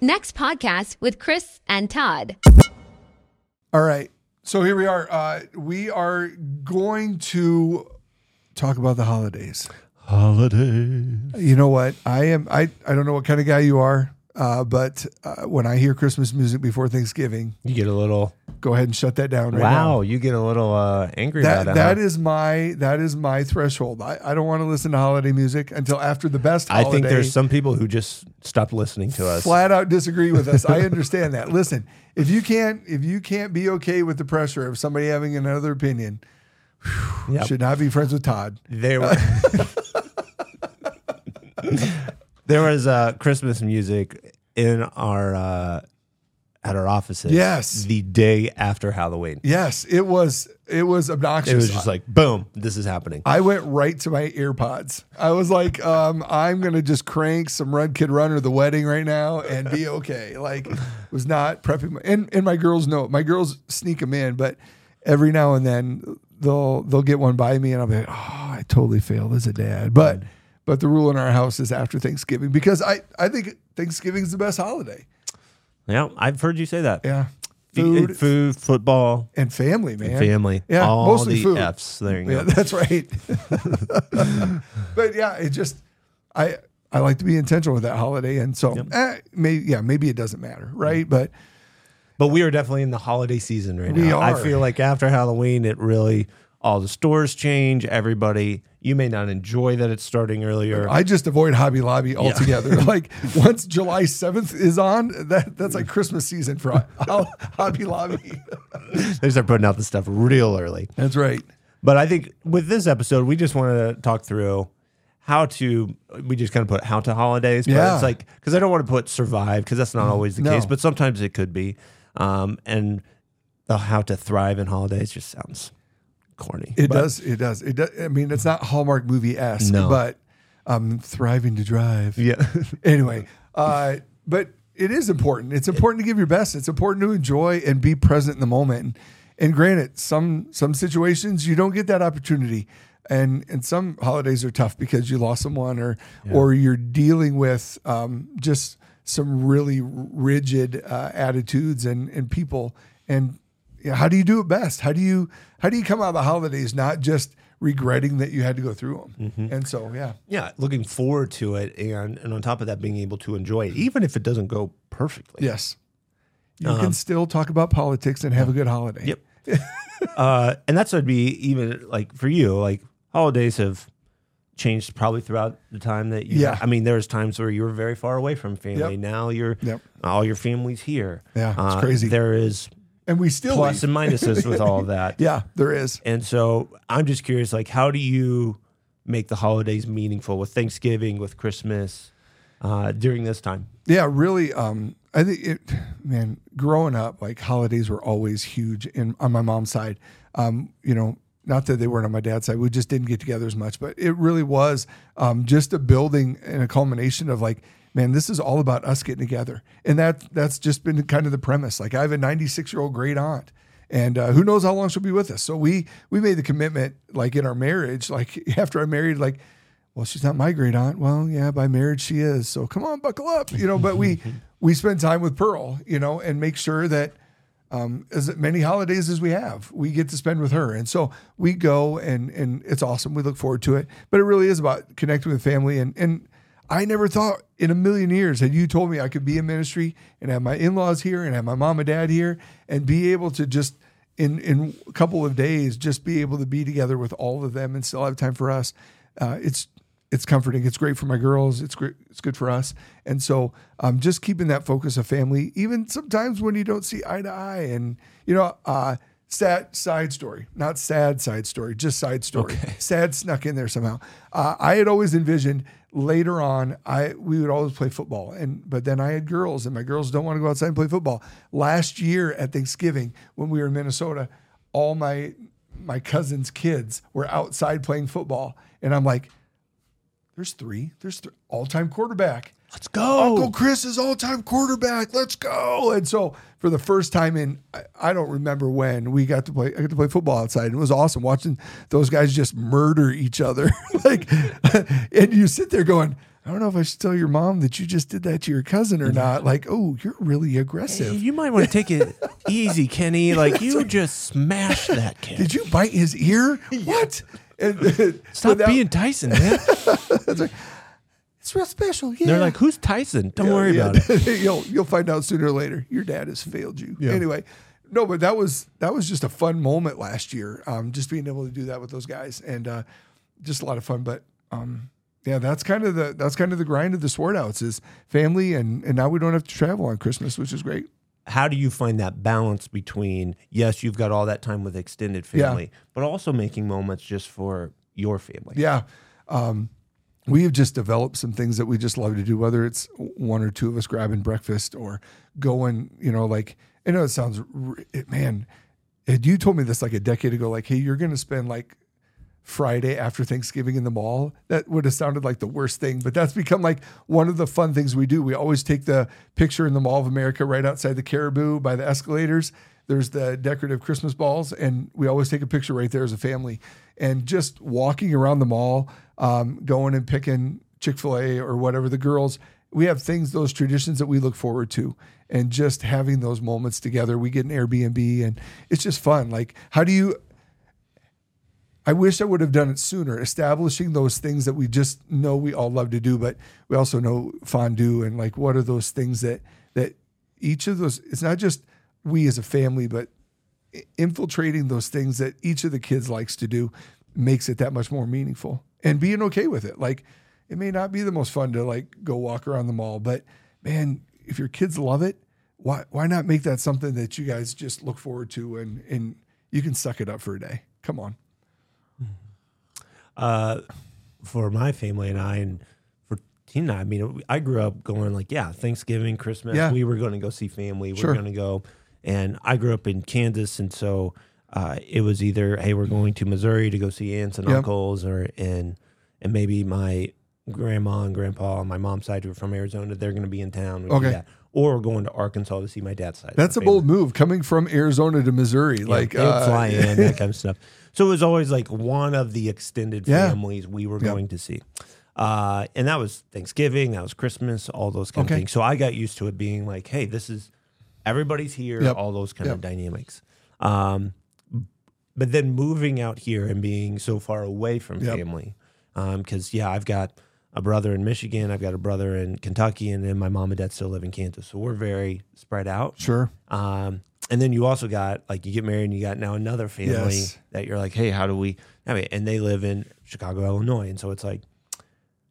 Next podcast with Chris and Todd. All right. So here we are. Uh, we are going to talk about the holidays. Holidays. You know what? I am. I I don't know what kind of guy you are, uh, but uh, when I hear Christmas music before Thanksgiving, You get a little go ahead and shut that down right wow. now. You get a little uh, angry That about it. that huh? is my that is my threshold. I, I don't want to listen to holiday music until after the best. I think there's some people who just stopped listening to us. flat out disagree with us. I understand that. Listen, if you can't if you can't be okay with the pressure of somebody having another opinion, Yep. should not be friends with Todd. There, there was uh, Christmas music in our uh, at our offices. Yes. the day after Halloween. Yes, it was it was obnoxious. It was just like boom, this is happening. I went right to my earpods. I was like, um, I'm gonna just crank some Red Kid Runner the wedding right now and be okay. Like was not prepping my and, and my girls know my girls sneak them in, but every now and then they'll they'll get one by me and I'll be like, Oh, I totally failed as a dad. But but the rule in our house is after Thanksgiving because I, I think Thanksgiving is the best holiday. Yeah, I've heard you say that. Yeah. Food, Food football, and family, man. family. Yeah, all mostly the food. F's. There you Yeah, go. that's right. but yeah, it just I I like to be intentional with that holiday, and so eh, maybe yeah, maybe it doesn't matter, right? But But we are definitely in the holiday season right We now. I feel like after Halloween, it really all the stores change. Everybody, you may not enjoy that it's starting earlier. I just avoid Hobby Lobby altogether. like once July seventh is on, that that's like Christmas season for Hobby Lobby. they start putting out the stuff real early. That's right. But I think with this episode, we just want to talk through how to. We just kind of put how to holidays. But Yeah. it's like because I don't want to put survive because that's not always the No. case, but sometimes it could be. Um, and the how to thrive in holidays just sounds corny. It But- does. It does. It does. I mean, it's not Hallmark movie esque, No. but um, thriving to drive. Yeah. anyway, uh, but it is important. It's important to give your best. It's important to enjoy and be present in the moment. And, and granted, some some situations you don't get that opportunity, and and some holidays are tough because you lost someone or or you're dealing with um, just some really rigid uh, attitudes and and people. And you know, how do you do it best? How do you how do you come out of the holidays not just regretting that you had to go through them? And so, yeah. yeah, looking forward to it, and and on top of that, being able to enjoy it, even if it doesn't go perfectly. Yes. You can still talk about politics and have a good holiday. Yep. uh, and that's would be even like for you, like holidays have changed probably throughout the time that you. Yeah. I mean, there's times where you were very far away from family. Yep. Now you're Yep. all your family's here. Yeah, it's Uh, crazy. There is And we still plus and minuses with all of that. Yeah, there is. And so I'm just curious, like, how do you make the holidays meaningful with Thanksgiving, with Christmas, uh, during this time? Yeah, really. Um, I think it, man, growing up, like holidays were always huge in on my mom's side. Um, you know, not that they weren't on my dad's side. We just didn't get together as much, but it really was um, just a building and a culmination of like, man, this is all about us getting together, and that that's just been kind of the premise. Like, I have a 96 year old great aunt. And uh, who knows how long she'll be with us? So we we made the commitment, like in our marriage, like after I married, like well, she's not my great aunt. Well, yeah, by marriage she is. So come on, buckle up, you know. But we we spend time with Pearl, you know, and make sure that um, as many holidays as we have, we get to spend with her. And so we go, and and it's awesome. We look forward to it. But it really is about connecting with family. And and I never thought in a million years had you told me I could be in ministry and have my in laws here and have my mom and dad here and be able to just in in a couple of days just be able to be together with all of them and still have time for us. Uh, it's it's comforting. It's great for my girls. It's great. It's good for us. And so, um, just keeping that focus of family, even sometimes when you don't see eye to eye, and you know, uh, sad side story, not sad side story, just side story. Sad snuck in there somehow. Uh, I had always envisioned later on, I we would always play football, and but then I had girls, and my girls don't want to go outside and play football. Last year at Thanksgiving, when we were in Minnesota, all my my cousin's kids were outside playing football, and I'm like, "There's three. There's th- all-time quarterback. Let's go. Uncle Chris is all-time quarterback. Let's go!" And so, for the first time in I, I don't remember when we got to play. I got to play football outside. And it was awesome watching those guys just murder each other. like, and you sit there going. I don't know if I should tell your mom that you just did that to your cousin or mm-hmm. not. Like, oh, you're really aggressive. you might want to take it easy, Kenny. Like you just smashed that kid. Did you bite his ear? What? And, Stop without- being Tyson, man. It's real special. Yeah. They're like, who's Tyson? Don't Yeah, worry yeah. about it. you'll you'll find out sooner or later. Your dad has failed you. Yeah. Anyway, no, but that was that was just a fun moment last year. Um, just being able to do that with those guys and uh, just a lot of fun. But um, yeah, that's kind of the that's kind of the grind of the sword outs is family and and now we don't have to travel on Christmas, which is great. How do you find that balance between yes, you've got all that time with extended Yeah. family, but also making moments just for your family? Yeah. Um, we have just developed some things that we just love to do, whether it's one or two of us grabbing breakfast or going, you know, like, I know it sounds, man, had you told me this like a decade ago, like, hey, you're going to spend like Friday after Thanksgiving in the mall, that would have sounded like the worst thing. But that's become like one of the fun things we do. We always take the picture in the Mall of America right outside the Caribou by the escalators. There's the decorative Christmas balls, and we always take a picture right there as a family. And just walking around the mall, um, going and picking Chick fil A or whatever, the girls, we have things, those traditions that we look forward to. And just having those moments together. We get an Airbnb, and it's just fun. Like, how do you, I wish I would have done it sooner, establishing those things that we just know we all love to do, but we also know fondue and like what are those things that that each of those it's not just we as a family, but infiltrating those things that each of the kids likes to do makes it that much more meaningful. And being okay with it. Like it may not be the most fun to like go walk around the mall, but man, if your kids love it, why why not make that something that you guys just look forward to and and you can suck it up for a day. Come on. uh, for my family and I, and for Tina, I mean, I grew up going like, yeah, Thanksgiving, Christmas, Yeah. we were going to go see family. We Sure. going to go, and I grew up in Kansas, and so uh, it was either, hey, we're going to Missouri to go see aunts and Yep. uncles, or and and maybe my grandma and grandpa on my mom's side who are from Arizona, they're going to be in town. We Okay. Or going to Arkansas to see my dad's side. That's a bold move coming from Arizona to Missouri. like, they would uh, fly in, that kind of stuff. So it was always like one of the extended Yeah. families we were Yeah. going to see. Uh, and that was Thanksgiving, that was Christmas, all those kind Okay. of things. So I got used to it being like, hey, this is everybody's here, Yep. all those kind of dynamics. Um, but then moving out here and being so far away from Yep. family, because yeah, I've got a brother in Michigan, I've got a brother in Kentucky, and then my mom and dad still live in Kansas. So we're very spread out. Sure. Um, and then you also got like you get married and you got now another family Yes. that you're like, hey, how do we? I mean, and they live in Chicago, Illinois, and so it's like,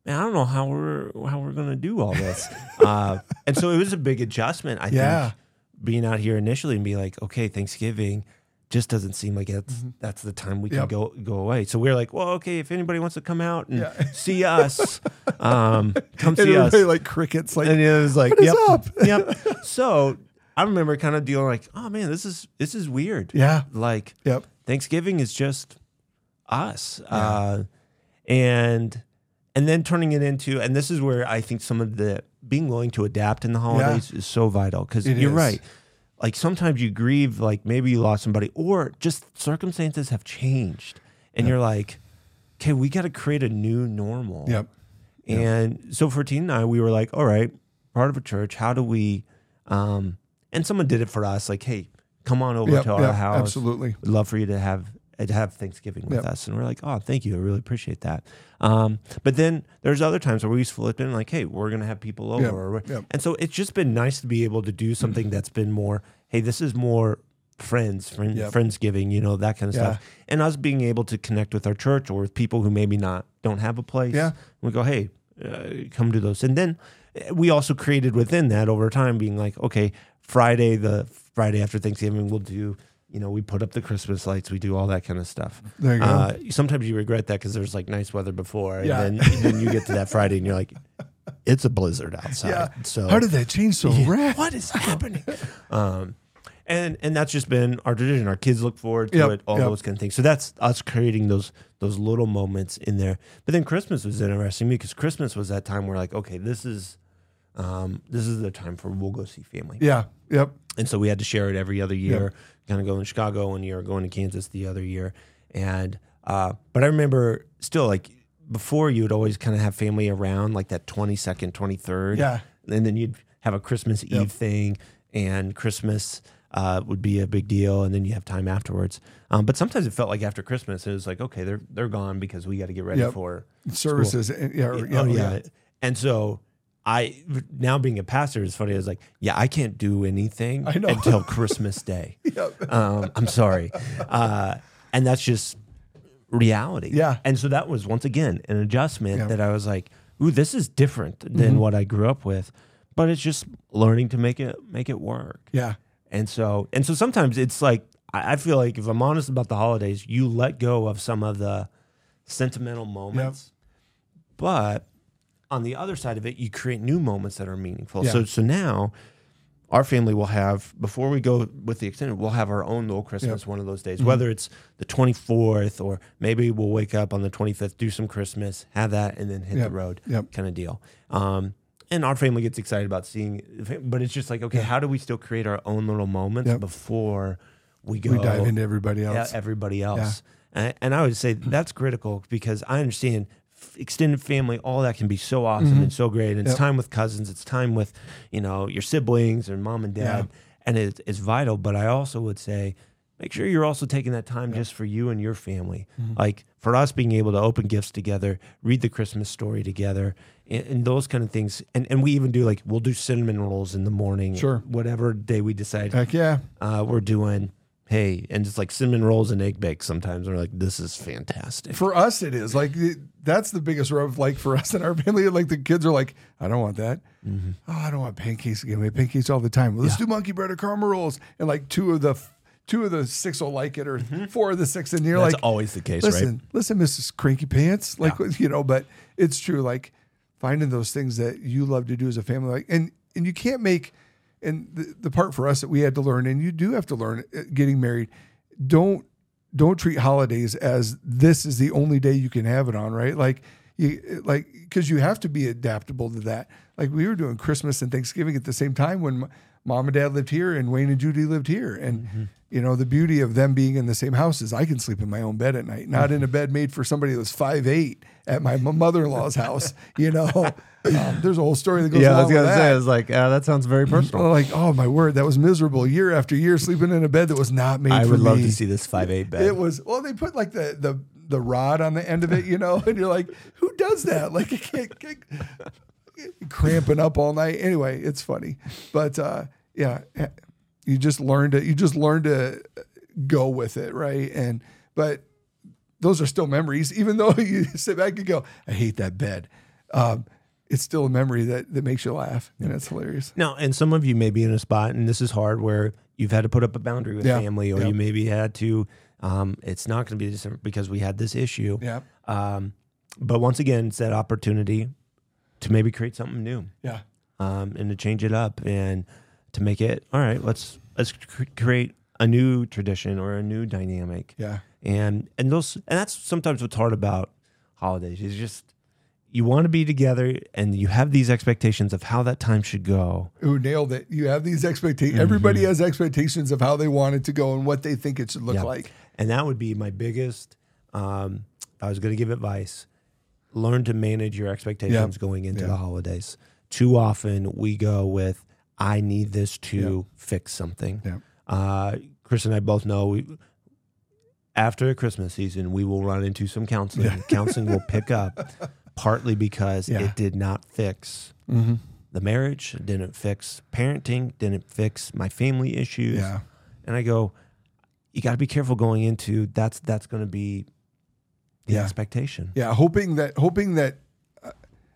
man, I don't know how we're how we're gonna do all this. uh, and so it was a big adjustment. I Yeah. think being out here initially and be like, okay, Thanksgiving just doesn't seem like it's that's the time we can Yep. go go away. So we're like, well, okay, if anybody wants to come out and Yeah. see us, um, come see us. like crickets, like, And it was like, yep, up? yep. So I remember kind of dealing like, oh man, this is this is weird. yeah, Like yep, Thanksgiving is just us, uh, and and then turning it into, and this is where I think some of the being willing to adapt in the holidays is so vital because you're is. right. Like sometimes you grieve, like maybe you lost somebody, or just circumstances have changed, and you're like, okay, we got to create a new normal. yep, Yep. And so for Tina and I, we were like, all right, part of a church, how do we um and someone did it for us, like, hey, come on over yep, to our yep, house. absolutely. We'd love for you to have to have Thanksgiving with Yep. us. And we're like, oh, thank you. I really appreciate that. Um, but then there's other times where we flip in like, hey, we're gonna have people over. Yep, yep. And so it's just been nice to be able to do something that's been more, hey, this is more friends, friend, friendsgiving, you know, that kind of Yeah. stuff. And us being able to connect with our church or with people who maybe not don't have a place. Yeah. We go, hey, uh, come to those. And then uh, we also created within that over time being like, okay, Friday, the Friday after Thanksgiving, we'll do, you know, we put up the Christmas lights, we do all that kind of stuff. There you go. Uh, sometimes you regret that because there's like nice weather before. And then, and then you get to that Friday and you're like, it's a blizzard outside. yeah. So How did that change so Yeah, rapid? What is happening? um, and and that's just been our tradition. Our kids look forward to Yep, it, all yep. those kind of things. So that's us creating those those little moments in there. But then Christmas was interesting because Christmas was that time where like, okay, this is um, this is the time for we'll go see family. Yeah, yep, And so we had to share it every other year. Yep. Kind of go in Chicago one year, going to Kansas the other year. And uh, but I remember still like before you would always kind of have family around like that 22nd, 23rd. Yeah. And then you'd have a Christmas Yep. Eve thing and Christmas uh, would be a big deal. And then you have time afterwards. Um, but sometimes it felt like after Christmas, it was like, okay, they're, they're gone because we got to get ready Yep. for services. and- Yeah, or- oh yeah. And so I now being a pastor is funny. I was like, yeah, I can't do anything until Christmas Day. Yep. Um, I'm sorry, uh, and that's just reality. Yeah. And so that was once again an adjustment Yeah. Mm-hmm. that I was like, ooh, this is different than what I grew up with, but it's just learning to make it make it work. Yeah. And so and so sometimes it's like I I feel like if I'm honest about the holidays, you let go of some of the sentimental moments. But on the other side of it, you create new moments that are meaningful. Yeah. So so now our family will have before we go with the extended, we'll have our own little Christmas one of those days, Mm-hmm. whether it's the 24th or maybe we'll wake up on the 25th, do some Christmas, have that, and then hit Yep. the road, Yep. kind of deal. Um, and our family gets excited about seeing, but it's just like, okay, how do we still create our own little moments Yep. before we go We dive into everybody yeah, else. everybody else. And, and I would say that's critical because I understand extended family, all that can be so awesome and so great. And it's Mm-hmm. Yep. time with cousins, it's time with, you know, your siblings and mom and dad. And it, it's vital. But I also would say, make sure you're also taking that time just for you and your family. Mm-hmm. Like for us being able to open gifts together, read the Christmas story together, and, and those kind of things. And, and we even do like, we'll do cinnamon rolls in the morning, Sure. whatever day we decide Heck yeah. uh, we're doing hey and it's like cinnamon rolls and egg bakes sometimes we're like this is fantastic For us, it is like that's the biggest rub. Like for us and our family, like the kids are like, I don't want that. Mm-hmm. Oh, I don't want pancakes again. We have pancakes all the time. Well, let's do monkey bread or caramel rolls. And like two of the two of the six will like it, or four of the six, and you're Mm-hmm. that's like, always the case listen, listen, Mrs. Cranky Pants, like you know. But it's true. Like finding those things that you love to do as a family, like and and you can't make. And the, the part for us that we had to learn, and you do have to learn, uh, getting married, don't don't treat holidays as this is the only day you can have it on, right? Like you like because you have to be adaptable to that. Like we were doing Christmas and Thanksgiving at the same time when mom and dad lived here and Wayne and Judy lived here, and you know the beauty of them being in the same house is I can sleep in my own bed at night, not in a bed made for somebody that was five eight at my mother in law's house. You know, um, there's a whole story that goes Yeah, I was gonna say. I was like, uh, that sounds very personal. Oh, like, oh my word, that was miserable. Year after year, sleeping in a bed that was not made i for would love me. to see this five eight bed It was well, they put like the the the rod on the end of it, you know, and you're like, who does that? Like, it can't, can't cramping up all night. Anyway, it's funny, but uh, yeah, you just learn to you just learn to go with it, right? And but those are still memories, even though you sit back and go, I hate that bed. Um, it's still a memory that that makes you laugh, and it's hilarious. now and some of you may be in a spot and this is hard where you've had to put up a boundary with Yeah. family or you maybe had to um, it's not going to be December because we had this issue Yeah, um, but once again it's that opportunity to maybe create something new yeah, um, and to change it up and to make it all right let's let's cr- create a new tradition or a new dynamic yeah. and and those and that's sometimes what's hard about holidays is just you want to be together and you have these expectations of how that time should go Who nailed it? You have these expectations. Mm-hmm. Everybody has expectations of how they want it to go and what they think it should look Yeah. like. and that would be my biggest um, i was going to give advice learn to manage your expectations Yep. going into Yeah. the holidays too often we go with i need this to fix something Yep. uh, chris and i both know we, after christmas season we will run into some counseling counseling will pick up partly because Yeah. it did not fix Mm-hmm. the marriage didn't fix parenting didn't fix my family issues Yeah. and I go, you got to be careful going into that's that's going to be the Yeah. expectation. Yeah. Hoping that hoping that uh,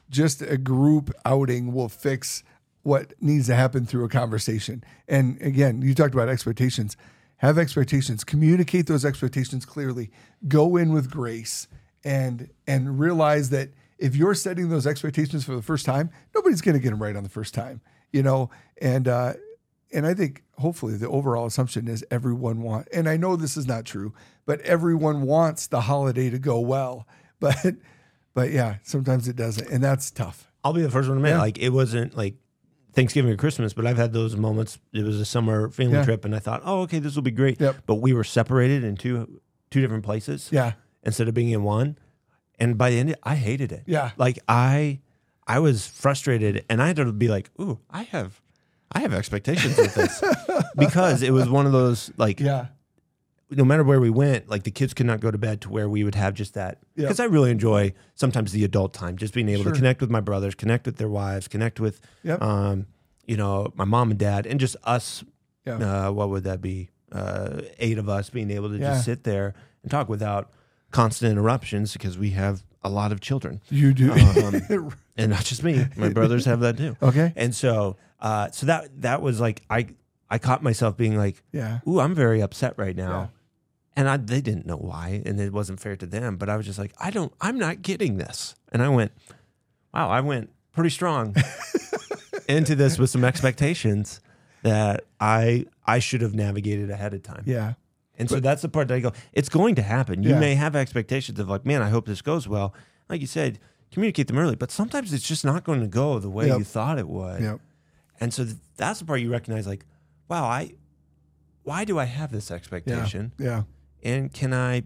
just a group outing will fix what needs to happen through a conversation. And again, you talked about expectations. Have expectations. Communicate those expectations clearly. Go in with grace and and realize that if you're setting those expectations for the first time, nobody's going to get them right on the first time. You know, and uh, and I think hopefully the overall assumption is everyone want. And I know this is not true, but everyone wants the holiday to go well. But but yeah, sometimes it doesn't, and that's tough. I'll be the first one to admit, Yeah. like it wasn't like Thanksgiving or Christmas, but I've had those moments. It was a summer family Yeah. trip, and I thought, oh, okay, this will be great. Yep. But we were separated in two two different places Yeah, instead of being in one, and by the end, I hated it. Yeah. like I, I was frustrated, and I had to be like, "Ooh, I have, I have expectations with this," because it was one of those like, Yeah. No matter where we went, like the kids could not go to bed to where we would have just that. Because I really enjoy sometimes the adult time, just being able Sure. to connect with my brothers, connect with their wives, connect with, Yep. um, you know, my mom and dad, and just us. Yeah. Uh, what would that be? Uh, eight of us being able to Yeah. just sit there and talk without constant interruptions because we have a lot of children, You do. Um, and not just me. My brothers have that too. okay. And so, uh, so that that was like I I caught myself being like, Yeah. ooh, I'm very upset right now. Yeah. And I, they didn't know why, and it wasn't fair to them. But I was just like, I don't, I'm not getting this. And I went, wow, I went pretty strong into this with some expectations that I, I should have navigated ahead of time. Yeah. And so that's the part that I go, it's going to happen. You Yeah. may have expectations of like, man, I hope this goes well. Like you said, communicate them early, but sometimes it's just not going to go the way Yep. you thought it would. Yep. And so th- that's the part you recognize, like, wow, I, why do I have this Yeah. expectation? Yeah. And can I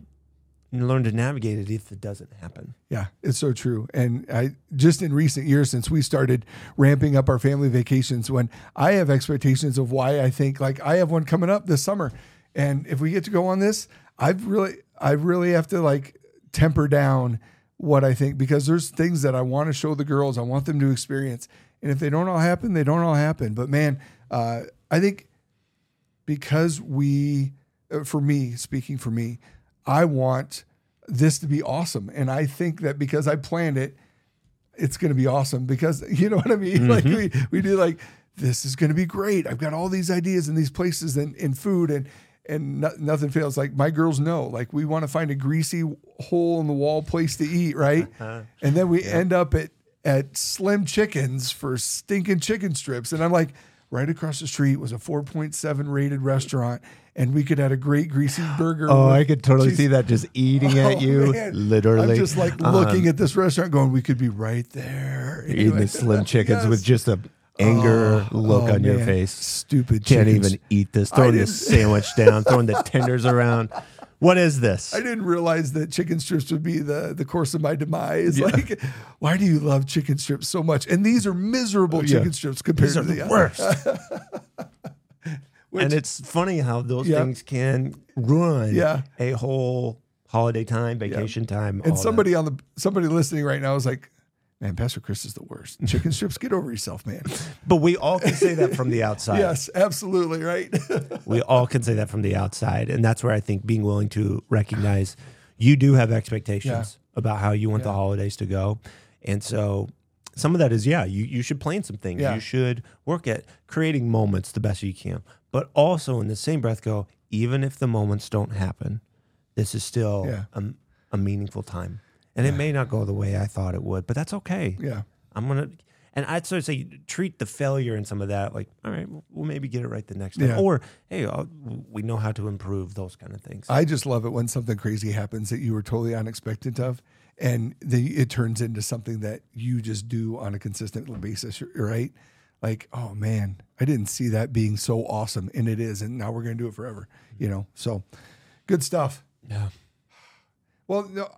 learn to navigate it if it doesn't happen? Yeah, it's so true. And I just in recent years since we started ramping up our family vacations when I have expectations of why I think like I have one coming up this summer and if we get to go on this, I've really I really have to like temper down what I think because there's things that I want to show the girls, I want them to experience. And if they don't all happen, they don't all happen. But man, uh, I think because we, Uh, for me, speaking for me, I want this to be awesome. And I think that because I planned it, it's going to be awesome because you know what I mean? Like mm-hmm. we, we do like, this is going to be great. I've got all these ideas in these places and in food and, and no, nothing fails. Like my girls know, like we want to find a greasy hole in the wall place to eat. Right. Uh-huh. and then we end up at, at Slim Chickens for stinking chicken strips. And I'm like, right across the street was a 4.7 rated restaurant and we could have a great greasy burger. Oh, with I could totally cheese- see that just eating at Oh, you, man. literally. I'm just like looking um, at this restaurant, going, "We could be right there." eating Anyway. the Slim Chickens Yes. with just a anger Oh, look oh, on your face. Stupid. Can't chickens. even eat this. Throwing this sandwich down, throwing the tenders around. What is this? I didn't realize that chicken strips would be the the course of my demise. Like, why do you love chicken strips so much? And these are miserable Yeah. chicken strips compared These are to the, the worst. Which- and it's funny how those Yeah. things can ruin Yeah. a whole holiday time, vacation time. And that. somebody on the somebody listening right now is like, "Man, Pastor Chris is the worst. Chicken strips, get over yourself, man." but we all can say that from the outside. yes, absolutely right. We all can say that from the outside. And that's where I think being willing to recognize you do have expectations about how you want the holidays to go. And so some of that is, yeah, you, you should plan some things. Yeah. You should work at creating moments the best you can. But also in the same breath, go, even if the moments don't happen, this is still Yeah. a, a meaningful time. And it may not go the way I thought it would, but that's okay. yeah, I'm gonna, and I'd sort of say treat the failure and some of that like, all right, we'll, maybe get it right the next time, Yeah. or hey, uh, we know how to improve those kind of things. I just love it when something crazy happens that you were totally unexpected of, and the, it turns into something that you just do on a consistent basis, right? Like, oh man, I didn't see that being so awesome, and it is, and now we're gonna do it forever, you know. So, good stuff. yeah, Well, no,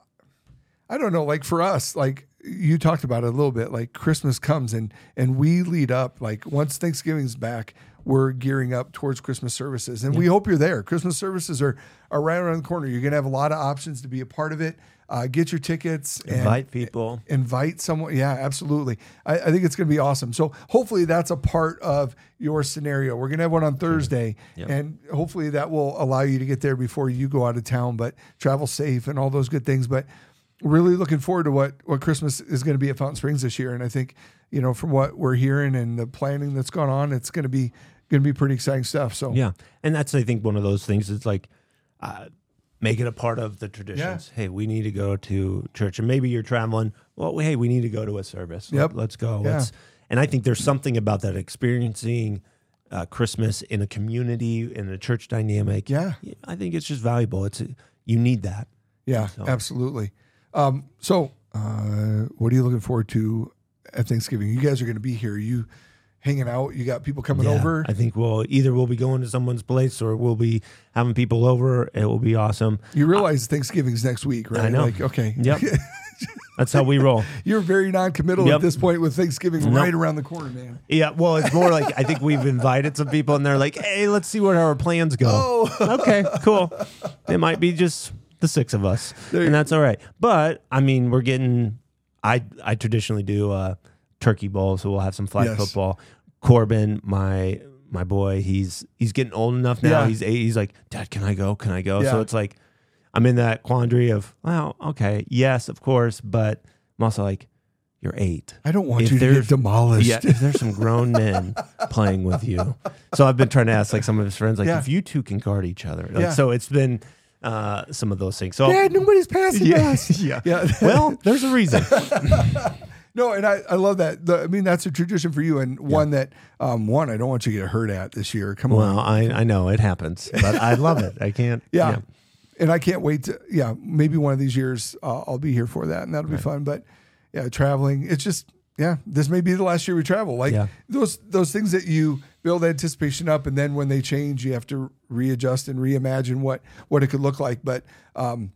I don't know. Like for us, like you talked about it a little bit. Like Christmas comes and and we lead up. Like once Thanksgiving's back, we're gearing up towards Christmas services, and we hope you're there. Christmas services are are right around the corner. You're gonna have a lot of options to be a part of it. Uh, get your tickets. And, invite people. invite someone. Yeah, absolutely. I, I think it's going to be awesome. So hopefully that's a part of your scenario. We're going to have one on Thursday, Yep. and hopefully that will allow you to get there before you go out of town. But travel safe and all those good things. But really looking forward to what what Christmas is going to be at Fountain Springs this year. And I think you know from what we're hearing and the planning that's gone on, it's going to be going to be pretty exciting stuff. So Yeah, and that's I think one of those things. It's like. Uh, Make it a part of the traditions. Hey, we need to go to church, and maybe you're traveling. Well, hey, we need to go to a service. Yep. Let, us go. Yeah. Let's, and I think there's something about that experiencing uh, Christmas in a community in a church dynamic. Yeah. I think it's just valuable. It's you need that. Yeah, So- absolutely. Um, so, uh, what are you looking forward to at Thanksgiving? You guys are going to be here. You hanging out? You got people coming Yeah, over? I think we'll either we'll be going to someone's place or we'll be having people over. It will be awesome. You realize Thanksgiving's next week, right? I know. Like, okay. Yep. That's how we roll. You're very non-committal Yep. at this point with Thanksgiving Nope. right around the corner, man. Yeah, well, it's more like I think we've invited some people and they're like, hey, let's see where our plans go. Oh. okay, cool. It might be just the six of us, There and that's all right. But I mean, we're getting. I I traditionally do uh, turkey bowl, so we'll have some flag Yes. football. Corbin, my my boy, he's he's getting old enough now. Yeah. He's eight. He's like, Dad, can I go? Can I go? Yeah. So it's like, I'm in that quandary of, well, okay, yes, of course, but I'm also like, you're eight. I don't want If you to get demolished. Yeah, if there's some grown men playing with you. So I've been trying to ask like some of his friends, like Yeah. if you two can guard each other. Like, Yeah. So it's been uh, some of those things. So Dad, nobody's passing Yeah. us. Yeah. yeah. well, there's a reason. No, and I, I love that. The, I mean, that's a tradition for you, and one that um, one I don't want you to get hurt at this year. Come well, on, Well, I, I know it happens, but I love it. I can't. yeah. and I can't wait to. Yeah, maybe one of these years uh, I'll be here for that, and that'll be fun. But yeah, traveling, it's just yeah, this may be the last year we travel. Like Yeah. those those things that you build anticipation up, and then when they change, you have to readjust and reimagine what what it could look like. But um,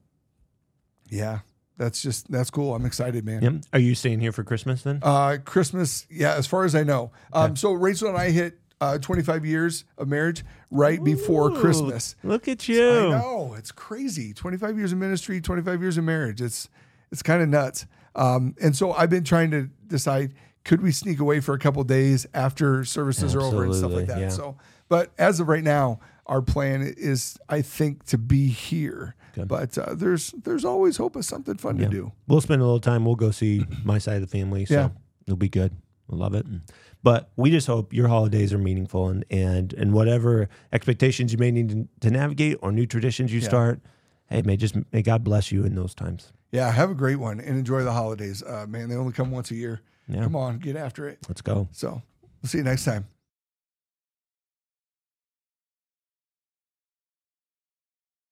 yeah, that's just that's cool. I'm excited, man. Yep. Are you staying here for Christmas then? Uh, Christmas, yeah, as far as I know. Um, so Rachel and I hit uh, 25 years of marriage right before Ooh, Christmas. Look at you! I you. know it's crazy. 25 years of ministry, 25 years of marriage. It's it's kind of nuts. Um, and so I've been trying to decide could we sneak away for a couple days after services are over and stuff like that. yeah. So, but as of right now, our plan is, I think, to be here. Good. But uh, there's there's always hope of something fun Yeah. to do. We'll spend a little time. We'll go see my side of the family. So Yeah. it'll be good. We'll love it. And- But we just hope your holidays are meaningful and and and whatever expectations you may need to, to navigate or new traditions you Yeah. start. Hey, may just may God bless you in those times. Yeah, have a great one and enjoy the holidays. Uh, man, they only come once a year. Yeah. Come on, get after it. Let's go. So we'll see you next time.